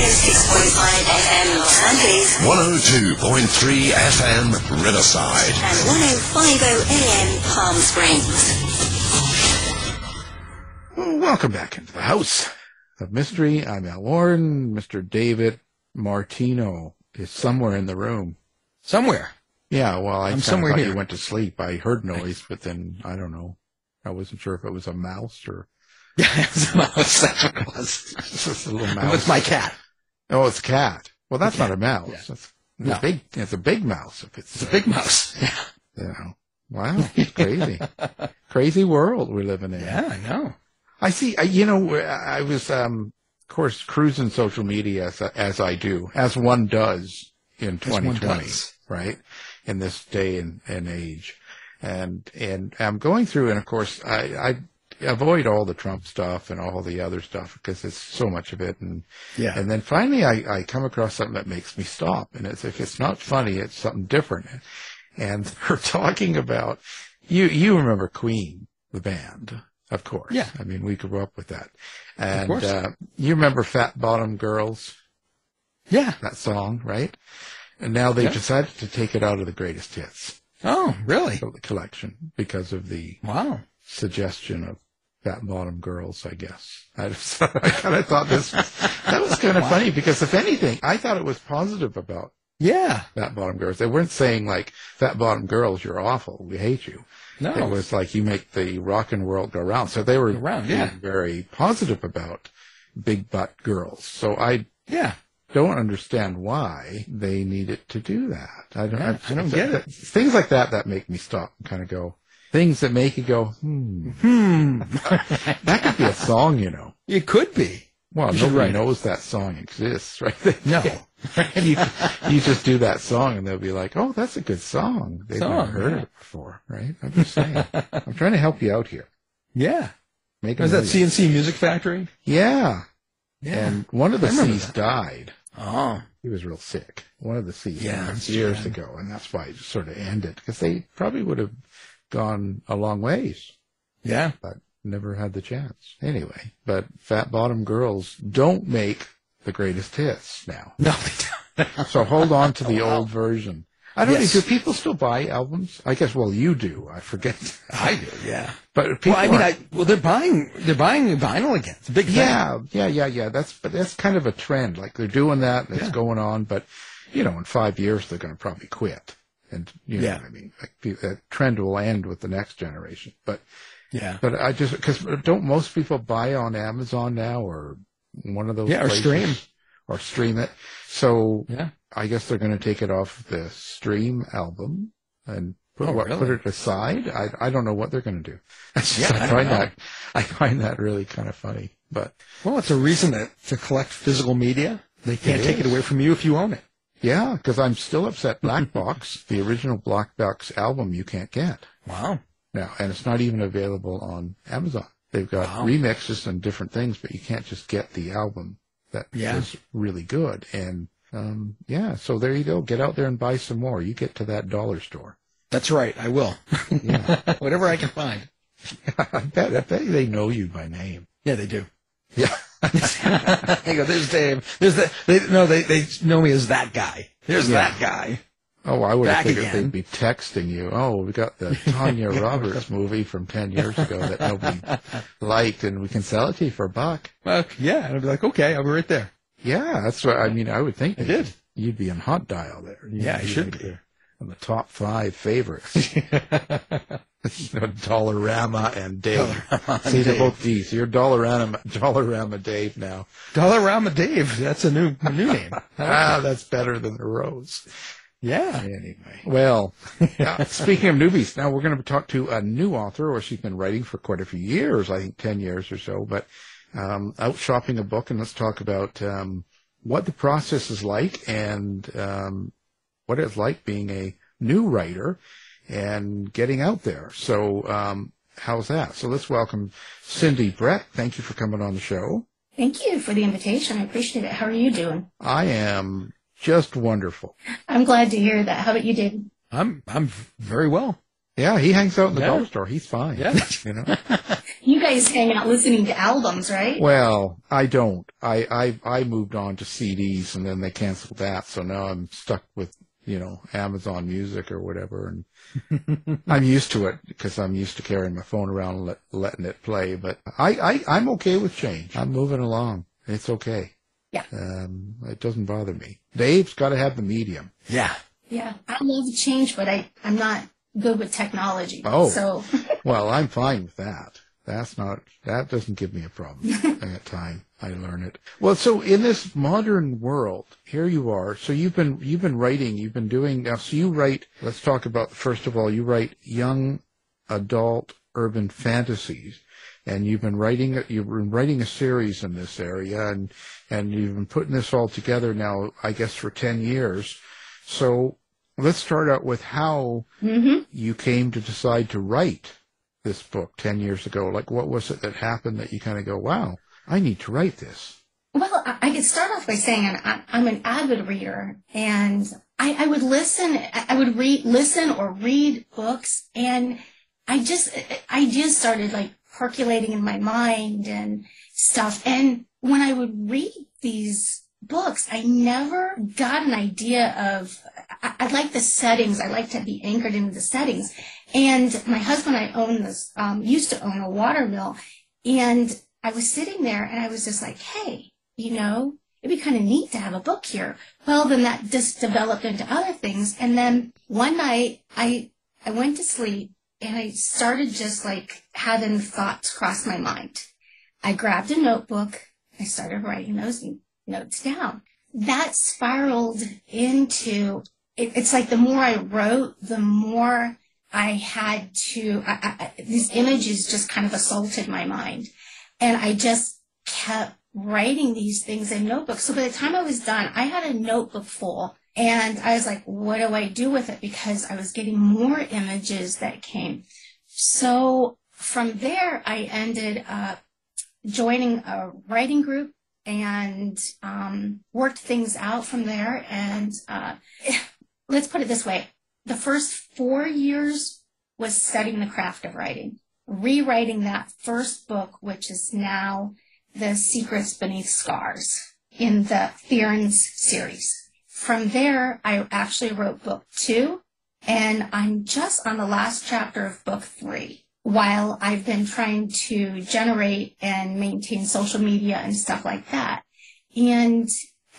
Heard on 106.5 FM Los Angeles 102.3 FM Riverside. and 105.0 AM Palm Springs. Welcome back into the house of mystery. I'm Al Warren. Mr. David Martino is somewhere in the room. Somewhere. Yeah, well, I I'm somewhere thought here. you went to sleep. I heard noise, but then I don't know. I wasn't sure if it was a mouse or Yeah, it's a mouse. That's what it was. just a little It mouse. was my cat. Oh, it's a cat. Well, that's not a mouse. Yeah. That's, it's No. a big. It's a big mouse. If it's, It's a big mouse. Yeah. You know. Wow, it's crazy, crazy world we're living in. Yeah, I know. I see. I, you know, I was, um, of course, cruising social media as, as I do, as one does in 2020, does. right? In this day and, and age. And, and I'm going through, and of course, I, I avoid all the Trump stuff and all the other stuff because it's so much of it. And, Yeah. and then finally I, I come across something that makes me stop. And it's, if it's not funny, it's something different. And they're talking about, you, you remember Queen, the band, of course. Yeah. I mean, we grew up with that. And, course. uh, you remember Fat Bottom Girls, Yeah. that song, right? And now they Yeah. decided to take it out of the greatest hits Oh, really? the collection because of the Wow. suggestion of fat bottom girls, I guess. I, just, I kind of thought this was, that was kind of funny because if anything, I thought it was positive about Yeah. fat bottom girls. They weren't saying like fat bottom girls, you're awful, we hate you. No. It was like you make the rock and world go round. So they were Go round, yeah. very positive about big butt girls. So I yeah. don't understand why they needed to do that. I don't, Yeah, I don't get it. Things like that that make me stop and kind of go. Things that make you go, hmm. Hmm. That could be a song, you know. it could be. Well, nobody it. knows that song exists, right? No. and you, you just do that song and they'll be like, oh, that's a good song. They've never heard yeah. it before, right? I'm just saying. I'm trying to help you out here. Yeah. Make Was that. C+C Music Factory? Yeah. Yeah. And one of the C's that. died. Oh. He was real sick. One of the C's Yeah, years ago, and that's why it sort of ended because they probably would have gone a long ways, Yeah. but never had the chance. Anyway, but fat bottom girls don't make the greatest hits now. No, they don't. So hold on to the Oh, wow. old version. I don't Yes. know. Do people still buy albums? I guess. Well, you do. I forget. I do, yeah. But people. Well, I mean, I, well, they're buying, they're buying vinyl again. It's a big thing. Yeah, yeah, yeah, yeah. That's but that's kind of a trend. Like they're doing that, and it's Yeah. going on. But you know, in five years, they're going to probably quit. And you know Yeah. what I mean? Like pe- that trend will end with the next generation. But Yeah. but I just because don't most people buy on Amazon now or one of those Yeah, or stream. or stream it. So Yeah. I guess they're going to take it off the stream album and put, Oh, what, really? put it aside. I I don't know what they're going to do. Yeah, I I find know. that I find that really kind of funny. But Well, it's a reason to, to collect physical media. They can't It take it away from you if you own it. Yeah, because I'm still upset. Black Box, the original Black Box album, you can't get Wow. now, and it's not even available on Amazon. They've got Wow. remixes and different things, but you can't just get the album that Yeah. was really good. And um, yeah, so there you go. Get out there and buy some more. You get to that dollar store. That's right. I will. Yeah. Whatever I can find. I bet, I bet they know you by name. Yeah, they do. Yeah. they go, there's Dave. There's the, they, no, they, they know me as that guy. There's Yeah. that guy. Oh, I would have figured again. they'd be texting you. Oh, we got the Tanya Roberts movie from 10 years ago that nobody liked, and we can sell it to you for a buck. Well, yeah. And I'd be like, okay, I'll be right there. Yeah, that's what I mean. I would think I did. You'd be in hot dial there. You'd Yeah, I should right be. there In the top five favorites. you know, Dollarama and Dave. Dollarama See, they're both D's. You're Dollarama, Dollarama Dave now. Dollarama Dave. That's a new, a new name. Ah, that's better than the Rose. Yeah. Anyway, well, speaking of newbies, now we're going to talk to a new author, or she's been writing for quite a few years, I think 10 years or so, but um, out shopping a book, and let's talk about um, what the process is like and um, what it's like being a new writer and getting out there. So, um, how's that? So let's welcome Cyndi Brec. Thank you for coming on the show. Thank you for the invitation. I appreciate it. How are you doing? I am just wonderful. I'm glad to hear that. How about you, David? I'm, I'm very well. Yeah, he hangs out in the Yeah. dollar store. He's fine. Yeah. You know? You guys hang out listening to albums, right? Well, I don't. I, I I moved on to CDs and then they canceled that, so now I'm stuck with you know Amazon Music or whatever, and I'm used to it because I'm used to carrying my phone around and let, letting it play. But I, I I'm okay with change. I'm moving along. It's okay. Yeah. Um, it doesn't bother me. Dave's got to have the medium. Yeah. Yeah. I love change, but I, I'm not good with technology. Oh. So, Well, I'm fine with that. That's not, that doesn't give me a problem at time. I learn it. Well, so in this modern world, here you are. So you've been, you've been writing, you've been doing, now, so you write, let's talk about, first of all, you write young adult urban fantasies. And you've been writing, you've been writing a series in this area and, and you've been putting this all together now, I guess, for 10 years. So let's start out with how hmm you came to decide to write this book 10 years ago? Like, what was it that happened that you kind of go, wow, I need to write this? Well, I could start off by saying I- I'm an avid reader, and I, I would listen. I would read, listen, or read books, and I just ideas started like percolating in my mind and stuff. And when I would read these books, I never got an idea of. I, I like the settings. I like to be anchored into the settings. And my husband, and I own this, um, used to own a water mill, and I was sitting there, and I was just like, hey you know, it'd be kind of neat to have a book here. Well, then that just developed into other things. And then one night I, I went to sleep and I started just like having thoughts cross my mind. I grabbed a notebook. I started writing those notes down. That spiraled into, it, it's like the more I wrote, the more I had to, I, I, these images just kind of assaulted my mind. And I just kept writing these things in notebooks. So by the time I was done, I had a notebook full and I was like, what do I do with it? Because I was getting more images that came. So from there, I ended up joining a writing group and um, worked things out from there. And uh, let's put it this way. The first four years was studying the craft of writing, rewriting that first book, which is now the Secrets Beneath Scars in the Theron's series. From there, I actually wrote book two, and I'm just on the last chapter of book three. While I've been trying to generate and maintain social media and stuff like that. And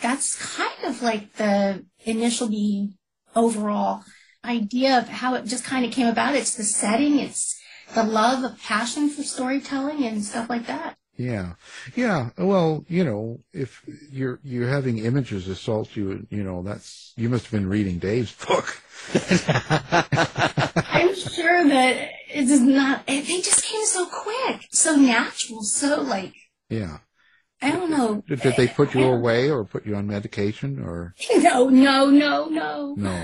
that's kind of like the initial the overall idea of how it just kind of came about. It's the setting, it's the love of passion for storytelling and stuff like that. Yeah, yeah. Well, you know, if you're you're having images assault you, you know, that's you must have been reading Dave's book. I'm sure that it is not. They just came so quick, so natural, so like Yeah. I don't know. Did, did they put you away or put you on medication or No, no, no, no. no?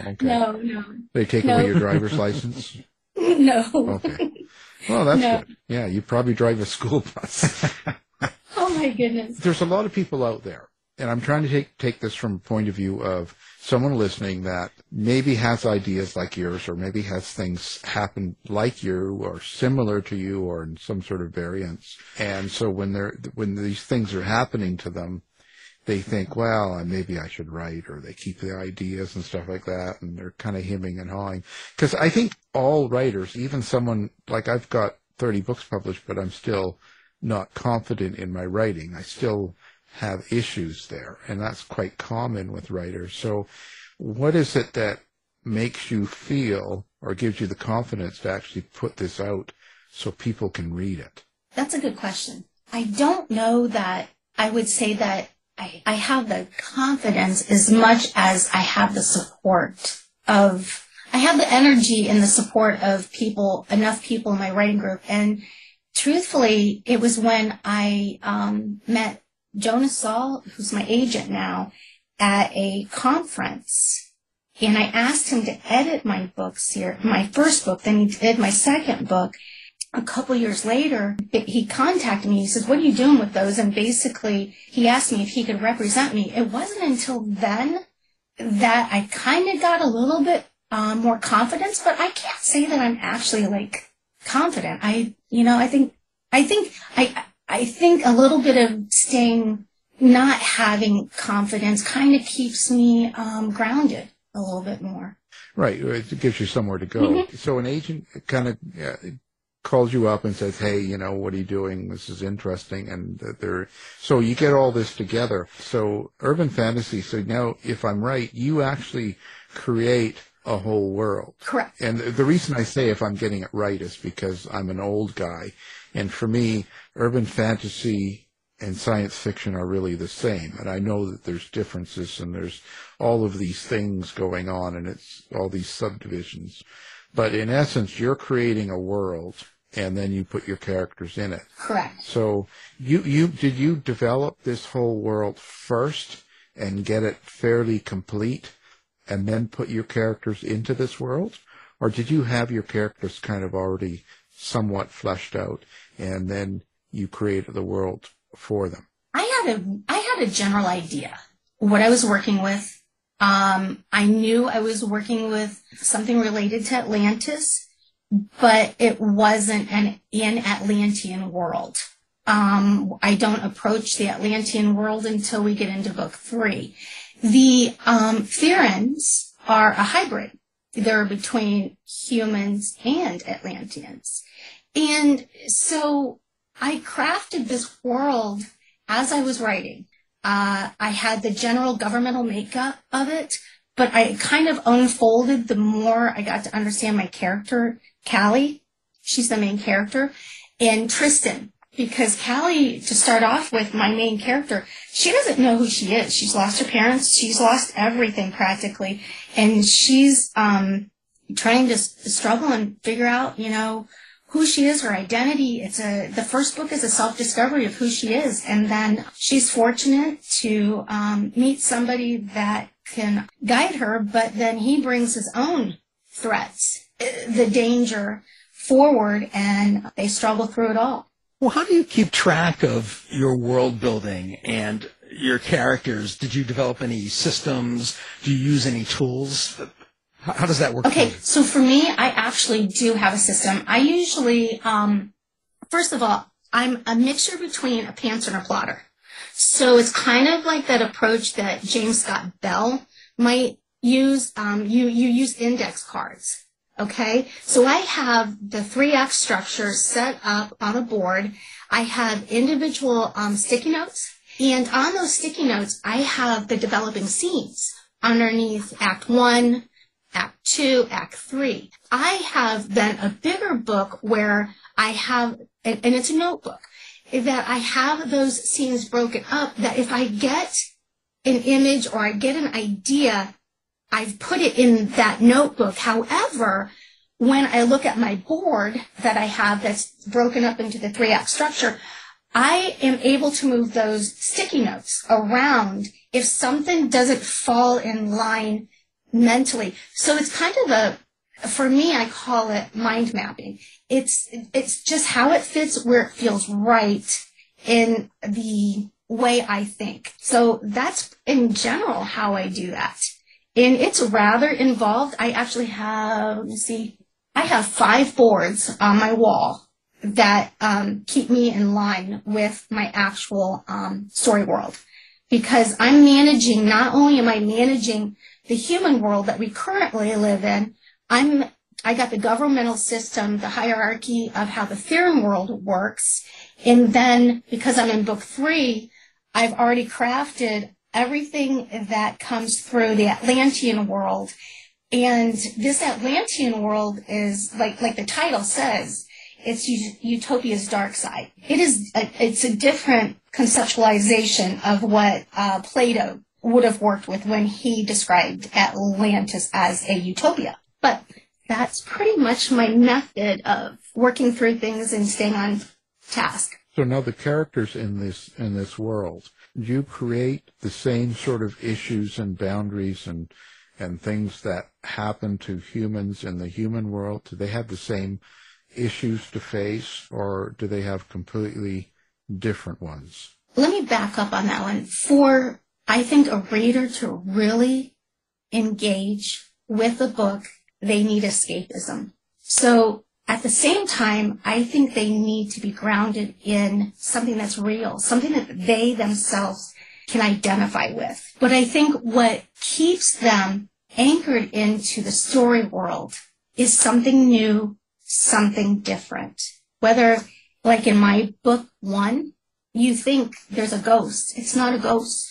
Okay. No, no. They take No. away your driver's license. No. Okay. Well, that's No. good. Yeah, you probably drive a school bus. Oh my goodness. There's a lot of people out there, and I'm trying to take take this from a point of view of someone listening that maybe has ideas like yours, or maybe has things happen like you, or similar to you, or in some sort of variance. And so when they're when these things are happening to them, they think, well, uh, maybe I should write, or they keep the ideas and stuff like that, and they're kind of hemming and hawing. Because I think all writers, even someone like I've got 30 books published, but I'm still not confident in my writing. I still have issues there, and that's quite common with writers. So, what is it that makes you feel or gives you the confidence to actually put this out so people can read it? That's a good question. I don't know that I would say that I, I have the confidence as much as I have the support of, I have the energy and the support of people, enough people in my writing group. And truthfully, it was when I um, met Jonas Saul, who's my agent now, at a conference. And I asked him to edit my books here, my first book, then he did my second book a couple years later, he contacted me. He says, what are you doing with those? And basically, he asked me if he could represent me. It wasn't until then that I kind of got a little bit um, more confidence, but I can't say that I'm actually like confident. I, you know, I think, I think, I, I think a little bit of staying, not having confidence kind of keeps me um, grounded a little bit more. Right. It gives you somewhere to go. Mhm. So an agent kind of calls you up and says, "Hey, you know, what are you doing? This is interesting." And they're so you get all this together. So urban fantasy. So now, if I'm right, you actually create a whole world. Correct. And the reason I say if I'm getting it right is because I'm an old guy, and for me, urban fantasy and science fiction are really the same. And I know that there's differences and there's all of these things going on and it's all these subdivisions. But in essence, you're creating a world and then you put your characters in it. Correct. So you, you, did you develop this whole world first and get it fairly complete and then put your characters into this world? Or did you have your characters kind of already somewhat fleshed out and then you created the world for them? I had a I had a general idea what I was working with. Um, I knew I was working with something related to Atlantis, but it wasn't an in Atlantean world. Um, I don't approach the Atlantean world until we get into book three. The um, are a hybrid. They're between humans and Atlanteans. And so I crafted this world as I was writing. Uh, I had the general governmental makeup of it, but I kind of unfolded the more I got to understand my character, Callie. She's the main character, and Tristan, because Callie, to start off with, my main character, she doesn't know who she is. She's lost her parents. She's lost everything practically, and she's um, trying to struggle and figure out, you know, who she is, her identity. It's a the first book is a self discovery of who she is, and then she's fortunate to um, meet somebody that can guide her. But then he brings his own threats, the danger forward, and they struggle through it all. Well, how do you keep track of your world building and your characters? Did you develop any systems? Do you use any tools? How, how does that work? Okay, so for me, I actually do have a system. I usually, um, first of all, I'm a mixture between a pantser and a plotter. So it's kind of like that approach that James Scott Bell might use. Um, you you use index cards. Okay, so I have the three acts structure set up on a board. I have individual um, sticky notes, and on those sticky notes, I have the developing scenes underneath Act One, Act Two, Act Three. I have then a bigger book where I have, and, and it's a notebook, that I have those scenes broken up that if I get an image or I get an idea, I've put it in that notebook. However, when I look at my board that I have that's broken up into the three act structure, I am able to move those sticky notes around if something doesn't fall in line mentally. So it's kind of a, for me, I call it mind mapping. It's, it's just how it fits where it feels right in the way I think. So that's in general how I do that. And it's rather involved. I actually have, let me see, I have five boards on my wall that um, keep me in line with my actual um, story world because I'm managing, not only am I managing the human world that we currently live in, I'm I got the governmental system, the hierarchy of how the Theran world works, and then because I'm in book three, I've already crafted everything that comes through the Atlantean world. And this Atlantean world is like like the title says, it's utopia's dark side. It is a, it's a different conceptualization of what uh, Plato would have worked with when he described Atlantis as a utopia. But that's pretty much my method of working through things and staying on task. So now the characters in this in this world, do you create the same sort of issues and boundaries and and things that happen to humans in the human world? Do they have the same issues to face or do they have completely different ones? Let me back up on that one. For I think a reader to really engage with a book, they need escapism. So at the same time, I think they need to be grounded in something that's real, something that they themselves can identify with. But I think what keeps them anchored into the story world is something new, something different. Whether, like in my book one, you think there's a ghost. It's not a ghost.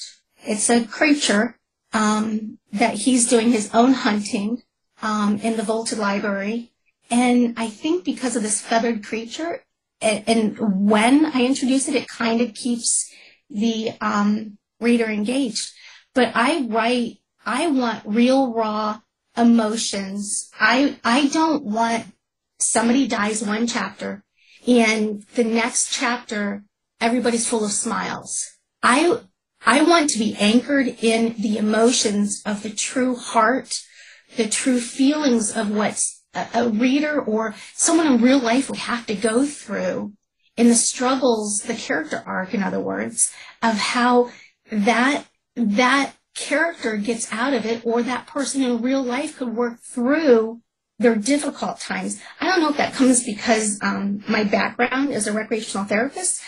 It's a creature um, that he's doing his own hunting um, in the vaulted library. And I think because of this feathered creature, and, and when I introduce it, it kind of keeps the um, reader engaged. But I write, I want real, raw emotions. I I don't want somebody dies one chapter and the next chapter everybody's full of smiles. I I want to be anchored in the emotions of the true heart, the true feelings of what a, a reader or someone in real life would have to go through in the struggles, the character arc, in other words, of how that that character gets out of it or that person in real life could work through their difficult times. I don't know if that comes because um, my background is a recreational therapist,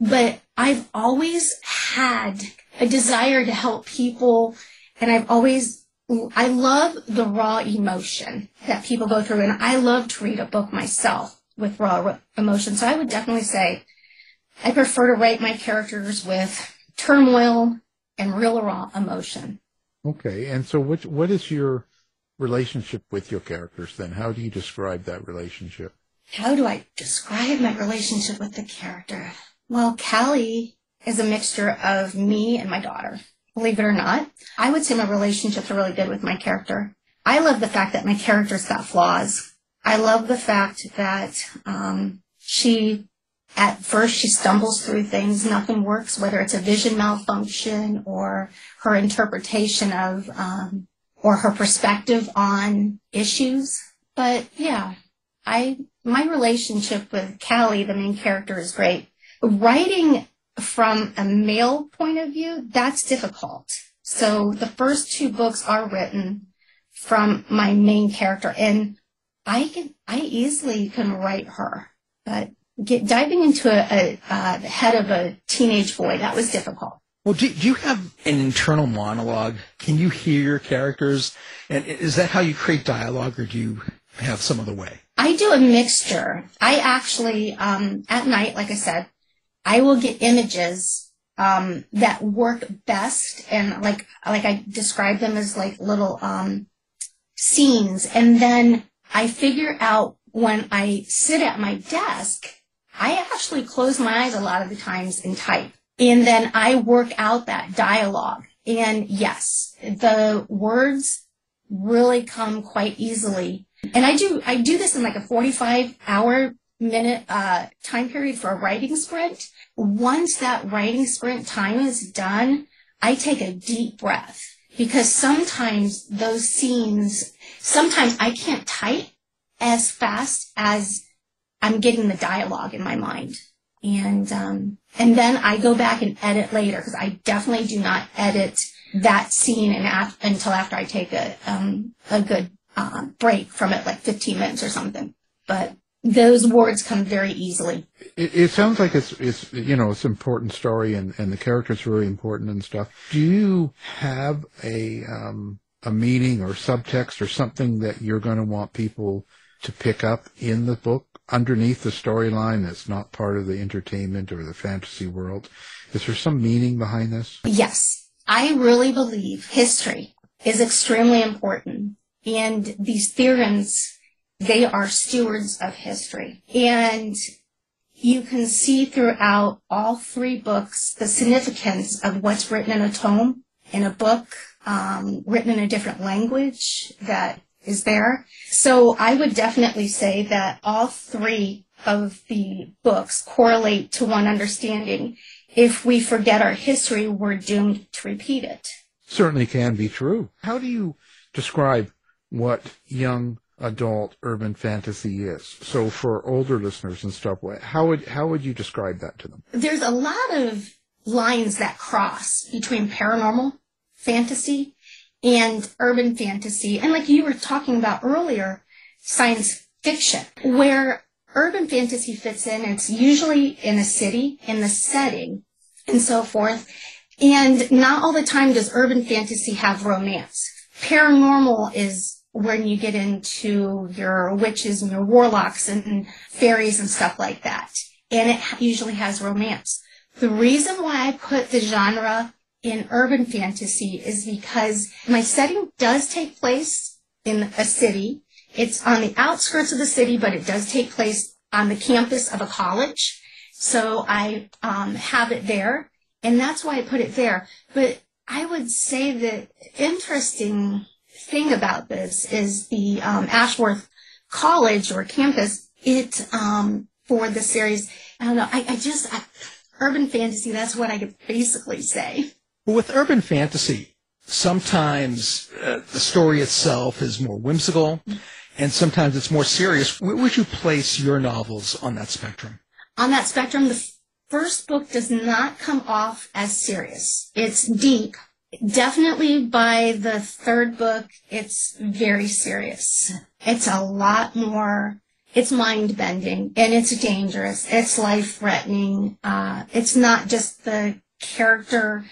but I've always had a desire to help people, and I've always, I love the raw emotion that people go through, and I love to read a book myself with raw emotion. So I would definitely say I prefer to write my characters with turmoil and real raw emotion. Okay, and so what what is your relationship with your characters then? How do you describe that relationship? How do I describe my relationship with the character? Well, Callie is a mixture of me and my daughter. Believe it or not, I would say my relationships are really good with my character. I love the fact that my character's got flaws. I love the fact that um, she, at first, she stumbles through things. Nothing works, whether it's a vision malfunction or her interpretation of um, or her perspective on issues. But yeah, I my relationship with Callie, the main character, is great. Writing from a male point of view, that's difficult. So the first two books are written from my main character, and I can I easily can write her, but get diving into a, a, a head of a teenage boy that was difficult. Well, do, do you have an internal monologue? Can you hear your characters? And is that how you create dialogue, or do you have some other way? I do a mixture. I actually, um, at night, like I said, I will get images um, that work best, and like like I describe them as like little um, scenes, and then I figure out when I sit at my desk, I actually close my eyes a lot of the times and type. And then I work out that dialogue. And yes, the words really come quite easily. And I do, I do this in like a 45 hour minute, uh, time period for a writing sprint. Once that writing sprint time is done, I take a deep breath because sometimes those scenes, sometimes I can't type as fast as I'm getting the dialogue in my mind. And, um, and then I go back and edit later because I definitely do not edit that scene and af- until after I take a um, a good uh, break from it, like 15 minutes or something. But those words come very easily. It, it sounds like it's it's you know it's an important story and and the characters are really important and stuff. Do you have a um, a meaning or subtext or something that you're going to want people to pick up in the book underneath the storyline that's not part of the entertainment or the fantasy world? Is there some meaning behind this? Yes. I really believe history is extremely important. And these theorems, they are stewards of history. And you can see throughout all three books the significance of what's written in a tome, in a book, um, written in a different language that is there. So I would definitely say that all three of the books correlate to one understanding. If we forget our history, we're doomed to repeat it. Certainly can be true. How do you describe what young adult urban fantasy is? So for older listeners and stuff, how would how would you describe that to them? There's a lot of lines that cross between paranormal fantasy and urban fantasy. And like you were talking about earlier, science fiction, where urban fantasy fits in. It's usually in a city, in the setting, and so forth. And not all the time does urban fantasy have romance. Paranormal is when you get into your witches and your warlocks and fairies and stuff like that. And it usually has romance. The reason why I put the genre in urban fantasy is because my setting does take place in a city. It's on the outskirts of the city, but it does take place on the campus of a college. So I um, have it there, and that's why I put it there. But I would say the interesting thing about this is the um, Ashworth College or campus. It um, for the series. I don't know. I, I just I, urban fantasy. That's what I could basically say. With urban fantasy, sometimes uh, the story itself is more whimsical, and sometimes it's more serious. Where would you place your novels on that spectrum? On that spectrum, the first book does not come off as serious. It's deep. Definitely by the third book, it's very serious. It's a lot more, it's mind bending and it's dangerous. It's life threatening. Uh, it's not just the character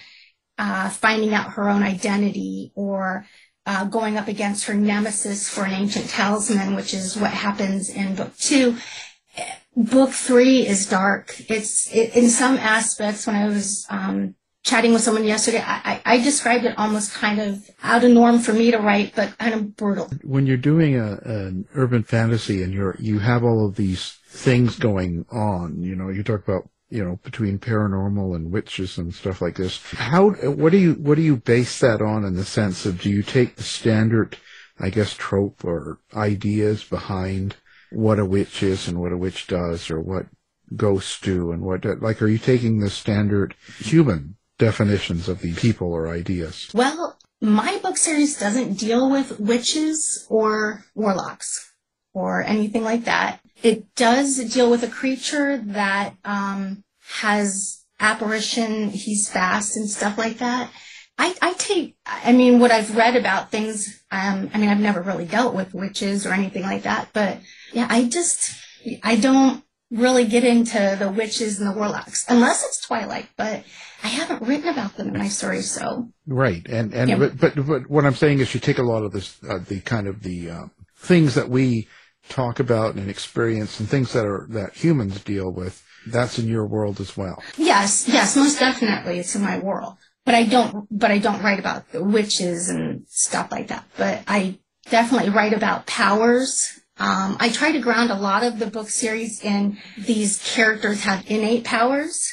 uh, finding out her own identity or uh, going up against her nemesis for an ancient talisman, which is what happens in book two. Book three is dark. It's it, in some aspects. When I was um, chatting with someone yesterday, I, I, described it almost kind of out of norm for me to write, but kind of brutal. When you're doing a, an urban fantasy and you're you have all of these things going on, you know, you talk about you know between paranormal and witches and stuff like this. How what do you what do you base that on in the sense of do you take the standard, I guess, trope or ideas behind what a witch is and what a witch does or what ghosts do and what like are you taking the standard human definitions of the people or ideas. Well my book series doesn't deal with witches or warlocks or anything like that. It does deal with a creature that um, has apparition he's fast and stuff like that. I, I take, I mean, what I've read about things, um, I mean, I've never really dealt with witches or anything like that, but yeah, I just, I don't really get into the witches and the warlocks unless it's Twilight, but I haven't written about them in my stories, so. Right. And, and, Yeah. but, but, but what I'm saying is you take a lot of this, uh, the kind of the, um, things that we talk about and experience and things that are, that humans deal with. That's in your world as well. Yes, yes, most definitely it's in my world. But I don't, but I don't write about the witches and stuff like that. But I definitely write about powers. Um, I try to ground a lot of the book series in these characters have innate powers.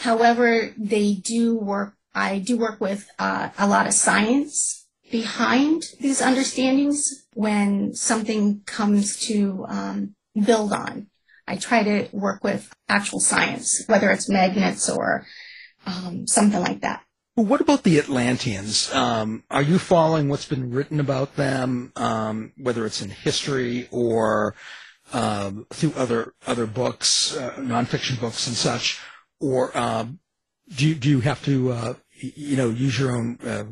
However, they do work, I do work with uh, a lot of science behind these understandings when something comes to um, build on. I try to work with actual science, whether it's magnets or um, something like that. What about the Atlanteans? Um, are you following what's been written about them, um, whether it's in history or um, through other other books, uh, nonfiction books and such, or um, do you, do you have to uh, you know use your own uh,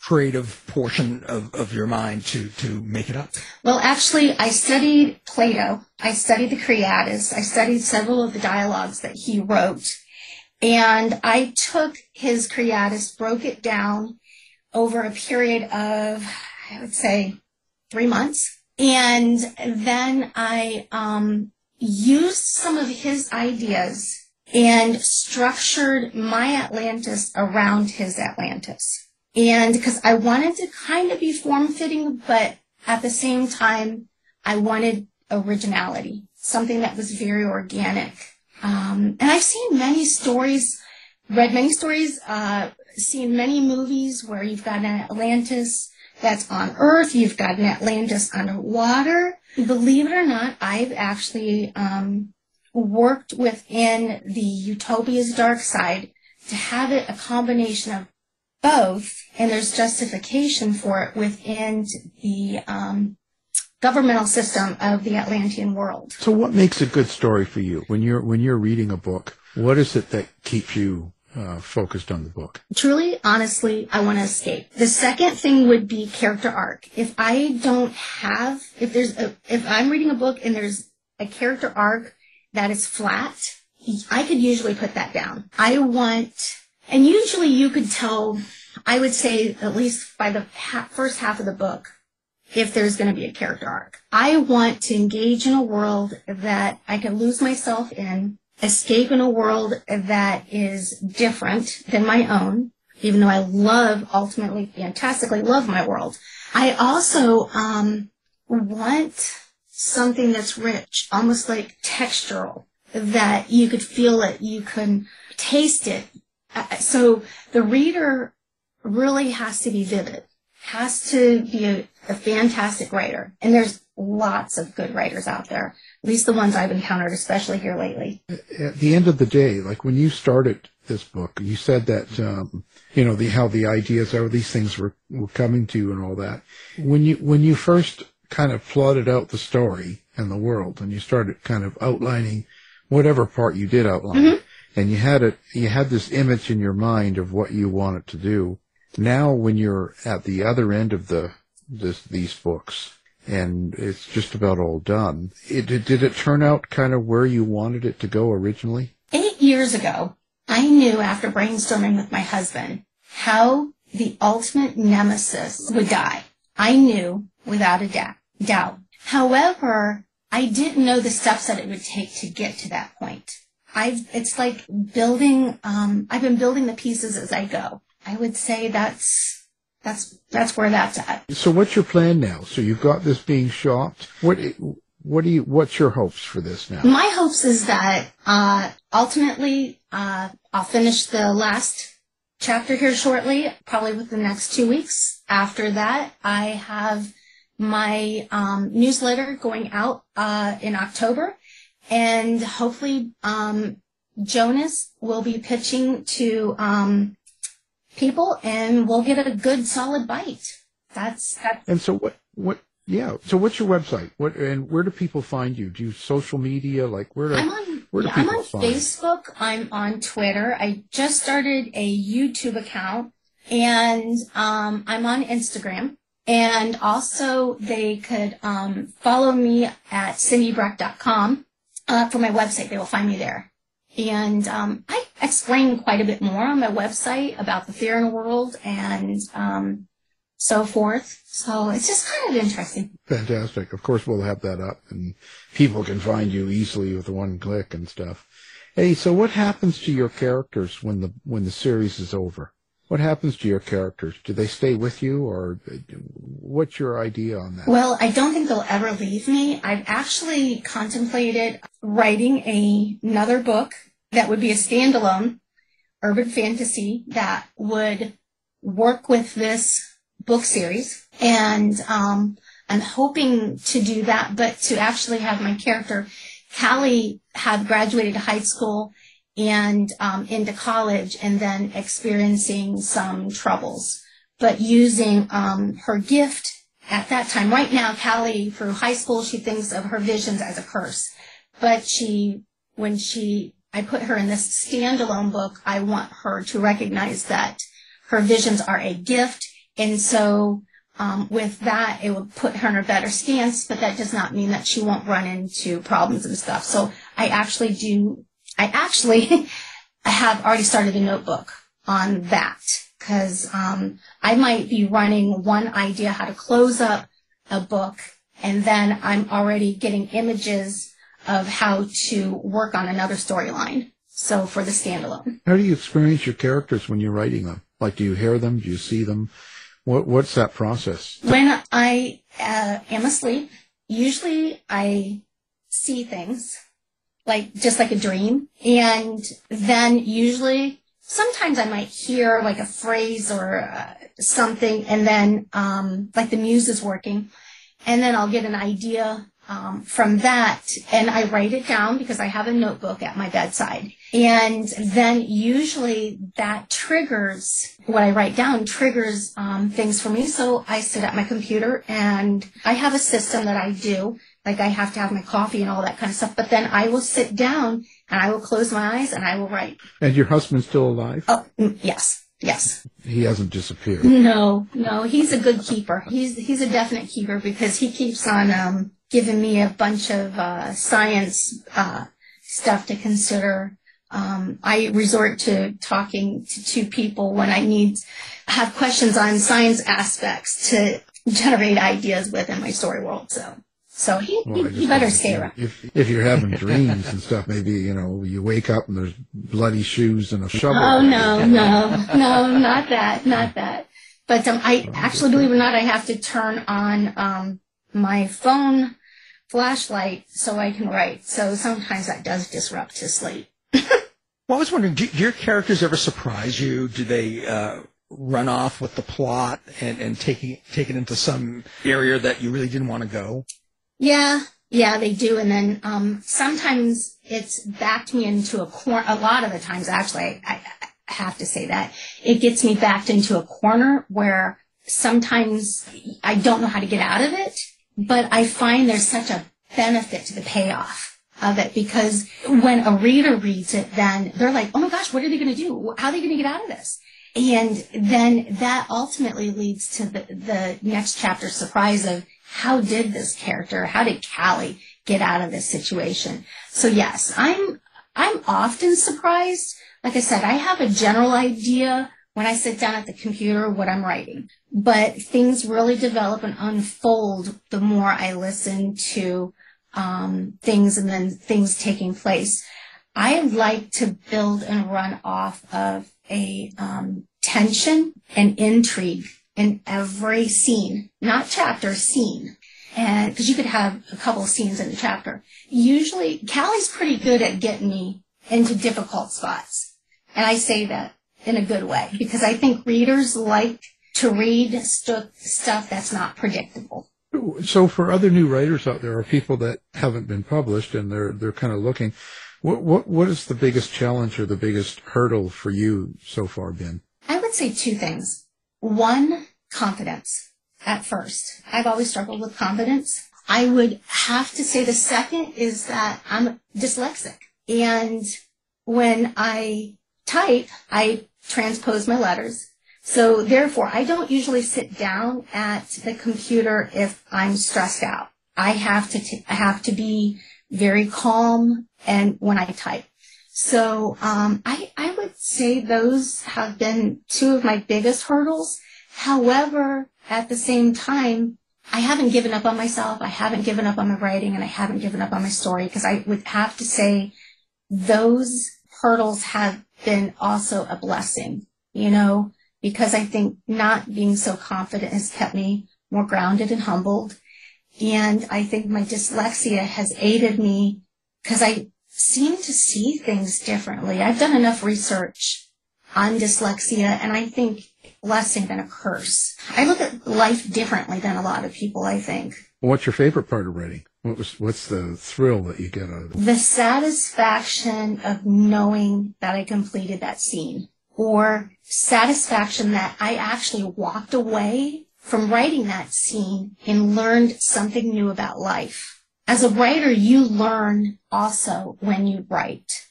creative portion of, of your mind to to make it up? Well, actually, I studied Plato. I studied the Critias. I studied several of the dialogues that he wrote. And I took his Critias, broke it down over a period of, I would say, three months. And then I um, used some of his ideas and structured my Atlantis around his Atlantis. And because I wanted to kind of be form fitting, but at the same time, I wanted originality, something that was very organic. Um, and I've seen many stories, read many stories, uh, seen many movies where you've got an Atlantis that's on Earth, you've got an Atlantis underwater. Believe it or not, I've actually um, worked within the Utopia's dark side to have it a combination of both, and there's justification for it within the um, governmental system of the Atlantean world. So what makes a good story for you when you're, when you're reading a book? What is it that keeps you uh, focused on the book? Truly, honestly, I want to escape. The second thing would be character arc. If I don't have, if there's a, if I'm reading a book and there's a character arc that is flat, I could usually put that down. I want, and usually you could tell, I would say at least by the ha- first half of the book, if there's going to be a character arc. I want to engage in a world that I can lose myself in, escape in a world that is different than my own, even though I love, ultimately, fantastically love my world. I also um, want something that's rich, almost like textural, that you could feel it, you can taste it. Uh, So the reader really has to be vivid, has to be a, a fantastic writer. And there's lots of good writers out there, at least the ones I've encountered, especially here lately. At the end of the day, like when you started this book, you said that um, you know the how the ideas, how these things were, were coming to you and all that. When you when you first kind of plotted out the story and the world, and you started kind of outlining whatever part you did outline, and you had it, you had this image in your mind of what you wanted to do. Now, when you're at the other end of the this, these books, and it's just about all done, it, did it turn out kind of where you wanted it to go originally? Eight years ago, I knew after brainstorming with my husband how the ultimate nemesis would die. I knew without a da- doubt. However, I didn't know the steps that it would take to get to that point. I've, it's like building, um, I've been building the pieces as I go. I would say that's, that's, that's where that's at. So, what's your plan now? So, you've got this being shot. What what do you? What's your hopes for this now? My hopes is that uh, ultimately uh, I'll finish the last chapter here shortly, probably within the next two weeks. After that, I have my um, newsletter going out uh, in October, and hopefully um, Jonas will be pitching to um, people, and we'll get a good solid bite. That's that's And so, what what? Yeah. So, what's your website? What and where do people find you? Do you social media? Like where do I'm on, where do yeah, I'm on find? Facebook. I'm on Twitter. I just started a YouTube account, and um, I'm on Instagram. And also, they could um, follow me at cyndibrec.com uh, for my website. They will find me there. And um, I explain quite a bit more on my website about the Theron world and um, so forth. So it's just kind of interesting. Fantastic. Of course, we'll have that up, and people can find you easily with one click and stuff. Hey, so what happens to your characters when the when the series is over? What happens to your characters? Do they stay with you, or what's your idea on that? Well, I don't think they'll ever leave me. I've actually contemplated writing a, another book that would be a standalone urban fantasy that would work with this book series. And um, I'm hoping to do that, but to actually have my character, Callie, have graduated high school and um, into college and then experiencing some troubles. But using um, her gift at that time, right now, Callie, through high school, she thinks of her visions as a curse. But she, when she, I put her in this standalone book, I want her to recognize that her visions are a gift. And so um, with that, it would put her in a better stance, but that does not mean that she won't run into problems and stuff. So I actually do, I actually I have already started a notebook on that because um, I might be running one idea how to close up a book, and then I'm already getting images of how to work on another storyline. So for the standalone. How do you experience your characters when you're writing them? Like, do you hear them? Do you see them? What What's that process? When I uh, am asleep, usually I see things, like just like a dream. And then usually, sometimes I might hear like a phrase or uh, something, and then um, like the muse is working. And then I'll get an idea um, from that, and I write it down because I have a notebook at my bedside. And then usually that triggers what I write down triggers um, things for me. So I sit at my computer and I have a system that I do. Like I have to have my coffee and all that kind of stuff. But then I will sit down and I will close my eyes and I will write. And your husband's still alive? Oh, mm, yes, yes. He hasn't disappeared. No, no, he's a good keeper. He's he's a definite keeper because he keeps on um, giving me a bunch of uh, science uh, stuff to consider. Um, I resort to talking to two people when I need have questions on science aspects to generate ideas with in my story world. So, so he, Well, he, he better stay if- around. If if you're having dreams and stuff, maybe you know you wake up and there's bloody shoes and a shovel. Oh no, no, no, not that, not that. But um, I actually, believe it or not, I have to turn on um, my phone flashlight so I can write. So sometimes that does disrupt his sleep. Well, I was wondering, do, your characters ever surprise you? Do they uh, run off with the plot and, and take, it- take it into some area that you really didn't want to go? Yeah, yeah, they do. And then um, sometimes it's backed me into a corner. A lot of the times, actually, I, I have to say that it gets me backed into a corner where sometimes I don't know how to get out of it. But I find there's such a benefit to the payoff of it because when a reader reads it, then they're like, "Oh my gosh, what are they going to do? How are they going to get out of this?" And then that ultimately leads to the, the next chapter surprise of how did this character, how did Callie get out of this situation? So yes, I'm, I'm often surprised. Like I said, I have a general idea when I sit down at the computer what I'm writing, but things really develop and unfold the more I listen to um, things and then things taking place. I like to build and run off of a um, tension and intrigue in every scene, not chapter, scene. And because you could have a couple scenes in a chapter. Usually, Callie's pretty good at getting me into difficult spots. And I say that in a good way because I think readers like to read stu- stuff that's not predictable. So for other new writers out there, or people that haven't been published and they're they're kind of looking, what what what is the biggest challenge or the biggest hurdle for you so far been? I would say two things. One, confidence at first. I've always struggled with confidence. I would have to say the second is that I'm dyslexic. And when I type, I transpose my letters. So therefore, I don't usually sit down at the computer if I'm stressed out. I have to, t- I have to be very calm and when I type. So um, I, I would say those have been two of my biggest hurdles. However, at the same time, I haven't given up on myself. I haven't given up on my writing and I haven't given up on my story because I would have to say those hurdles have been also a blessing, you know, because I think not being so confident has kept me more grounded and humbled. And I think my dyslexia has aided me because I seem to see things differently. I've done enough research on dyslexia and I think blessing than a curse. I look at life differently than a lot of people, I think. What's your favorite part of writing? What was what's the thrill that you get out of it? The satisfaction of knowing that I completed that scene or satisfaction that I actually walked away from writing that scene and learned something new about life. As a writer, you learn also when you write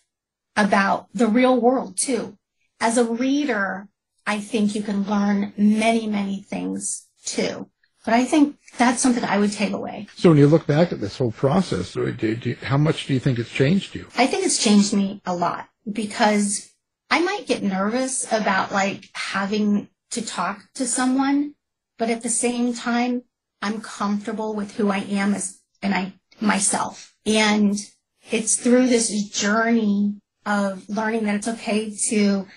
about the real world too. As a reader, I think you can learn many, many things too. But I think that's something I would take away. So when you look back at this whole process, do, how much do you think it's changed you? I think it's changed me a lot because I might get nervous about like having to talk to someone, but at the same time, I'm comfortable with who I am as and I myself. And it's through this journey of learning that it's okay to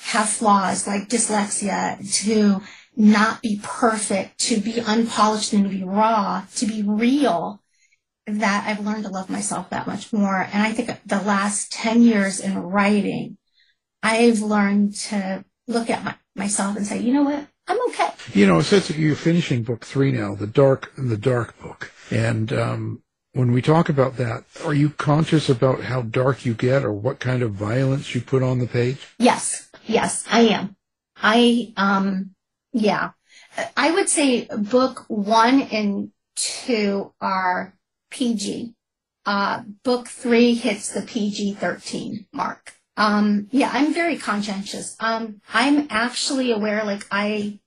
have flaws like dyslexia, to not be perfect, to be unpolished and to be raw, to be real, that I've learned to love myself that much more. And I think the last 10 years in writing, I've learned to look at my, myself and say, you know what? I'm okay. You know, it says that you're finishing book three now, the dark, the dark book. And, um, when we talk about that, are you conscious about how dark you get or what kind of violence you put on the page? Yes, yes, I am. I, um, yeah. I would say book one and two are PG. Uh, book three hits the PG 13 mark. Um, yeah, I'm very conscientious. Um, I'm actually aware, like, I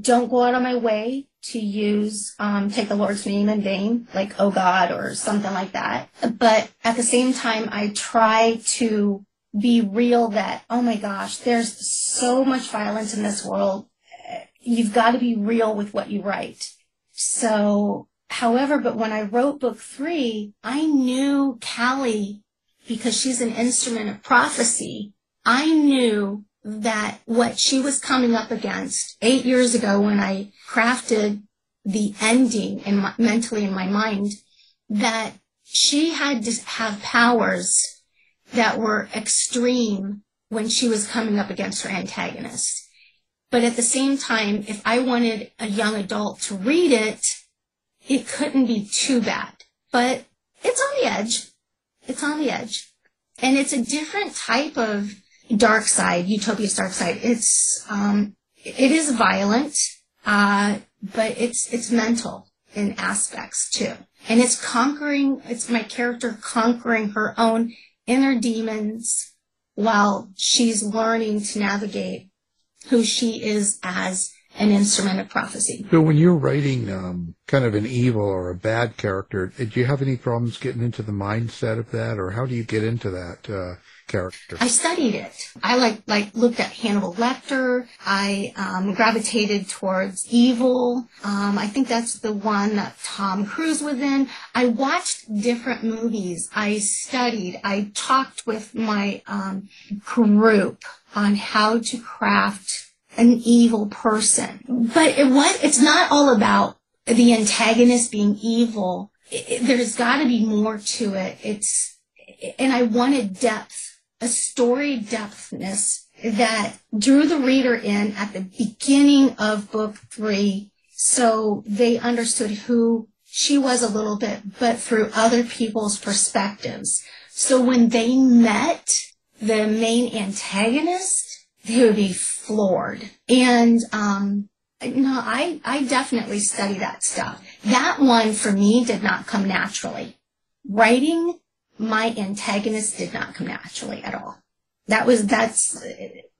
don't go out of my way to use, um, take the Lord's name in vain, like, oh God, or something like that. But at the same time, I try to be real that, oh my gosh, there's so much violence in this world. You've got to be real with what you write. So, however, but when I wrote book three, I knew Callie because she's an instrument of prophecy. I knew that what she was coming up against eight years ago when I crafted the ending in my, mentally in my mind, that she had to have powers that were extreme when she was coming up against her antagonist. But at the same time, if I wanted a young adult to read it, it couldn't be too bad. But it's on the edge. It's on the edge. And it's a different type of dark side, Utopia's dark side. It's, um, it is violent, uh, but it's, it's mental in aspects too. And it's conquering, it's my character conquering her own inner demons while she's learning to navigate who she is as an instrument of prophecy. So when you're writing um, kind of an evil or a bad character, do you have any problems getting into the mindset of that, or how do you get into that uh, character? I studied it. I like like looked at Hannibal Lecter. I um, gravitated towards evil. Um, I think that's the one that Tom Cruise was in. I watched different movies. I studied. I talked with my um, group on how to craft an evil person. But it what it's not all about the antagonist being evil. It, it, there's got to be more to it. It's and I wanted depth, a story depthness that drew the reader in at the beginning of book three, so they understood who she was a little bit, but through other people's perspectives. So when they met the main antagonist, they would be floored. And um, no, I I definitely study that stuff. That one for me did not come naturally. Writing my antagonist did not come naturally at all. That was that's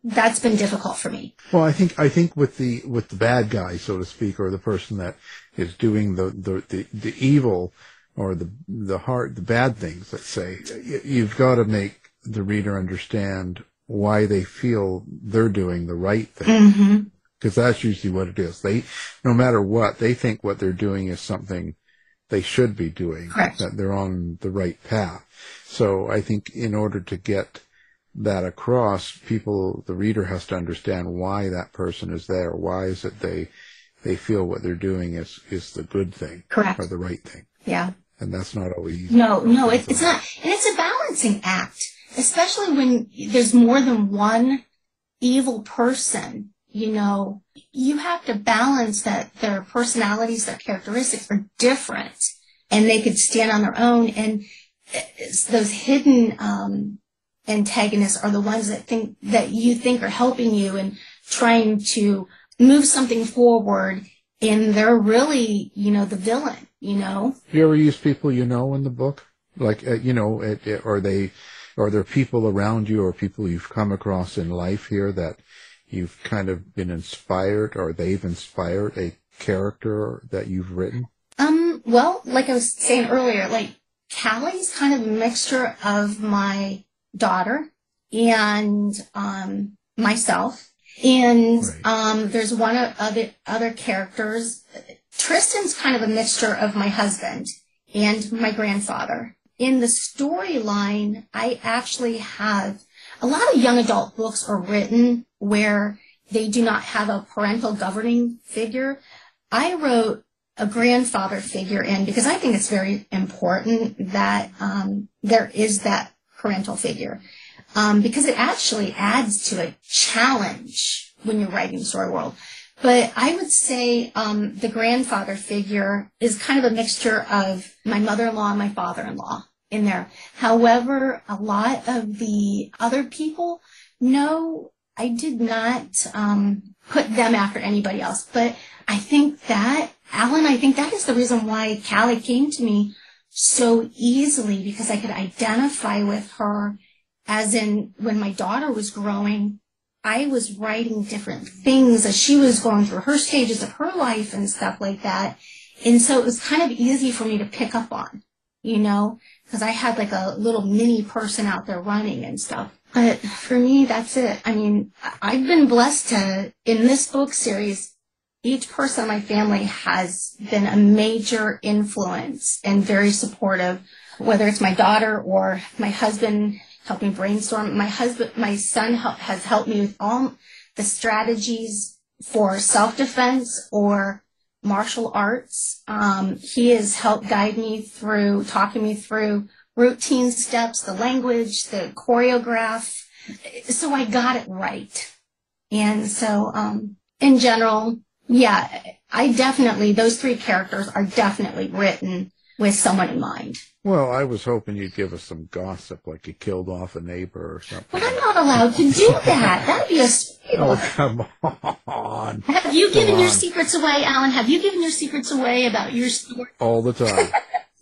that's been difficult for me. Well, I think I think with the with the bad guy, so to speak, or the person that is doing the the the, the evil or the the hard the bad things, let's say, you've got to make the reader understand why they feel they're doing the right thing. Because mm-hmm. that's usually what it is. They, no matter what, they think what they're doing is something they should be doing. Correct. That they're on the right path. So I think in order to get that across, people, the reader has to understand why that person is there. Why is it they, they feel what they're doing is, is the good thing. Correct. Or the right thing. Yeah. And that's not always. No, no, it, it's not. And it's a balancing act especially when there's more than one evil person, you know, you have to balance that their personalities, their characteristics are different and they could stand on their own. And those hidden, um, antagonists are the ones that think that you think are helping you and trying to move something forward. And they're really, you know, the villain, you know? You ever use people you know in the book? Like, uh, you know, it, it, or they, are there people around you or people you've come across in life here that you've kind of been inspired or they've inspired a character that you've written? Um, well, like I was saying earlier, like Callie's kind of a mixture of my daughter and um, myself. And right. um, there's one of other other characters. Tristan's kind of a mixture of my husband and my grandfather in the storyline, I actually have a lot of young adult books are written where they do not have a parental governing figure. I wrote a grandfather figure in because I think it's very important that um, there is that parental figure um, because it actually adds to a challenge when you're writing story world. But I would say um, the grandfather figure is kind of a mixture of my mother-in-law and my father-in-law in there. However, a lot of the other people, no, I did not um, put them after anybody else. But I think that, Alan, I think that is the reason why Callie came to me so easily because I could identify with her as in when my daughter was growing, I was writing different things as she was going through her stages of her life and stuff like that. And so it was kind of easy for me to pick up on, you know, because I had like a little mini person out there running and stuff. But for me, that's it. I mean, I've been blessed to, in this book series, each person in my family has been a major influence and very supportive, whether it's my daughter or my husband helping brainstorm. My husband, my son help, has helped me with all the strategies for self-defense or martial arts. Um, he has helped guide me through, talking me through routine steps, the language, the choreograph. So I got it right. And so, um, in general, yeah, I definitely, those three characters are definitely written with someone in mind. Well, I was hoping you'd give us some gossip, like you killed off a neighbor or something. But I'm not allowed to do that. That'd be a spoiler. Oh, come on. Have you given your secrets away, Alan? Have you given your secrets away about your story? All the time.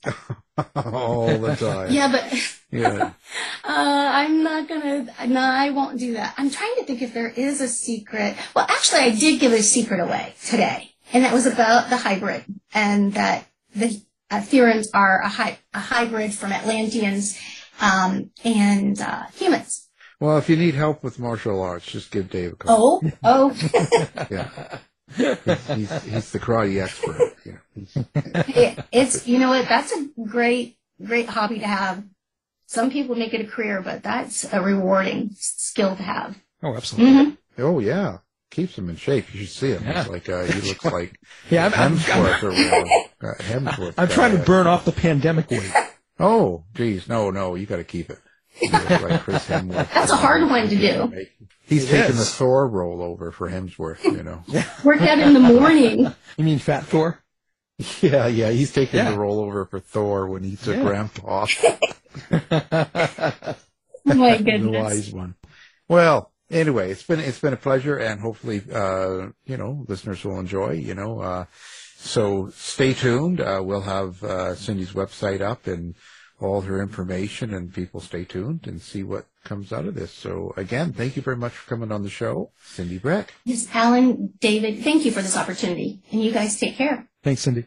All the time. Yeah, but Yeah. uh, I'm not gonna. No, I won't do that. I'm trying to think if there is a secret. Well, actually, I did give a secret away today, and that was about the hybrid, and that the uh, Therons are a, hy- a hybrid from Atlanteans um, and uh, humans. Well, if you need help with martial arts, just give Dave a call. Oh, oh. Yeah. He's, he's, he's the karate expert. You know. it, it's you know what that's a great great hobby to have some people make it a career but that's a rewarding skill to have Oh, absolutely. Mhm. Oh yeah, keeps him in shape. You should see him. Yeah. He's like uh, he looks like Yeah, I'm- I'm- Hemsworth or. Uh, Hemsworth. I'm trying to burn off the pandemic weight. Oh, geez, no, no, you got to keep it. Like Chris Hemsworth. that's a hard one to do He's It taking is. the Thor role over for Hemsworth. You know. work out in the morning You mean Fat Thor? Yeah, yeah, he's taking Yeah. the role over for Thor when he's a Yeah. grandpa. oh my the goodness wise one. Well, anyway, it's been it's been a pleasure, and hopefully, uh, you know, listeners will enjoy. You know, uh, so stay tuned. Uh, we'll have uh, Cyndi's website up and all her information, and people stay tuned and see what comes out of this. So again, thank you very much for coming on the show, Cyndi Brec. yes alan david thank you for this opportunity and you guys take care Thanks, Cindy.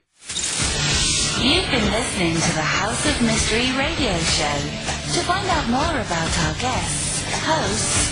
You've been listening to the House of Mystery radio show. To find out more about our guests, hosts,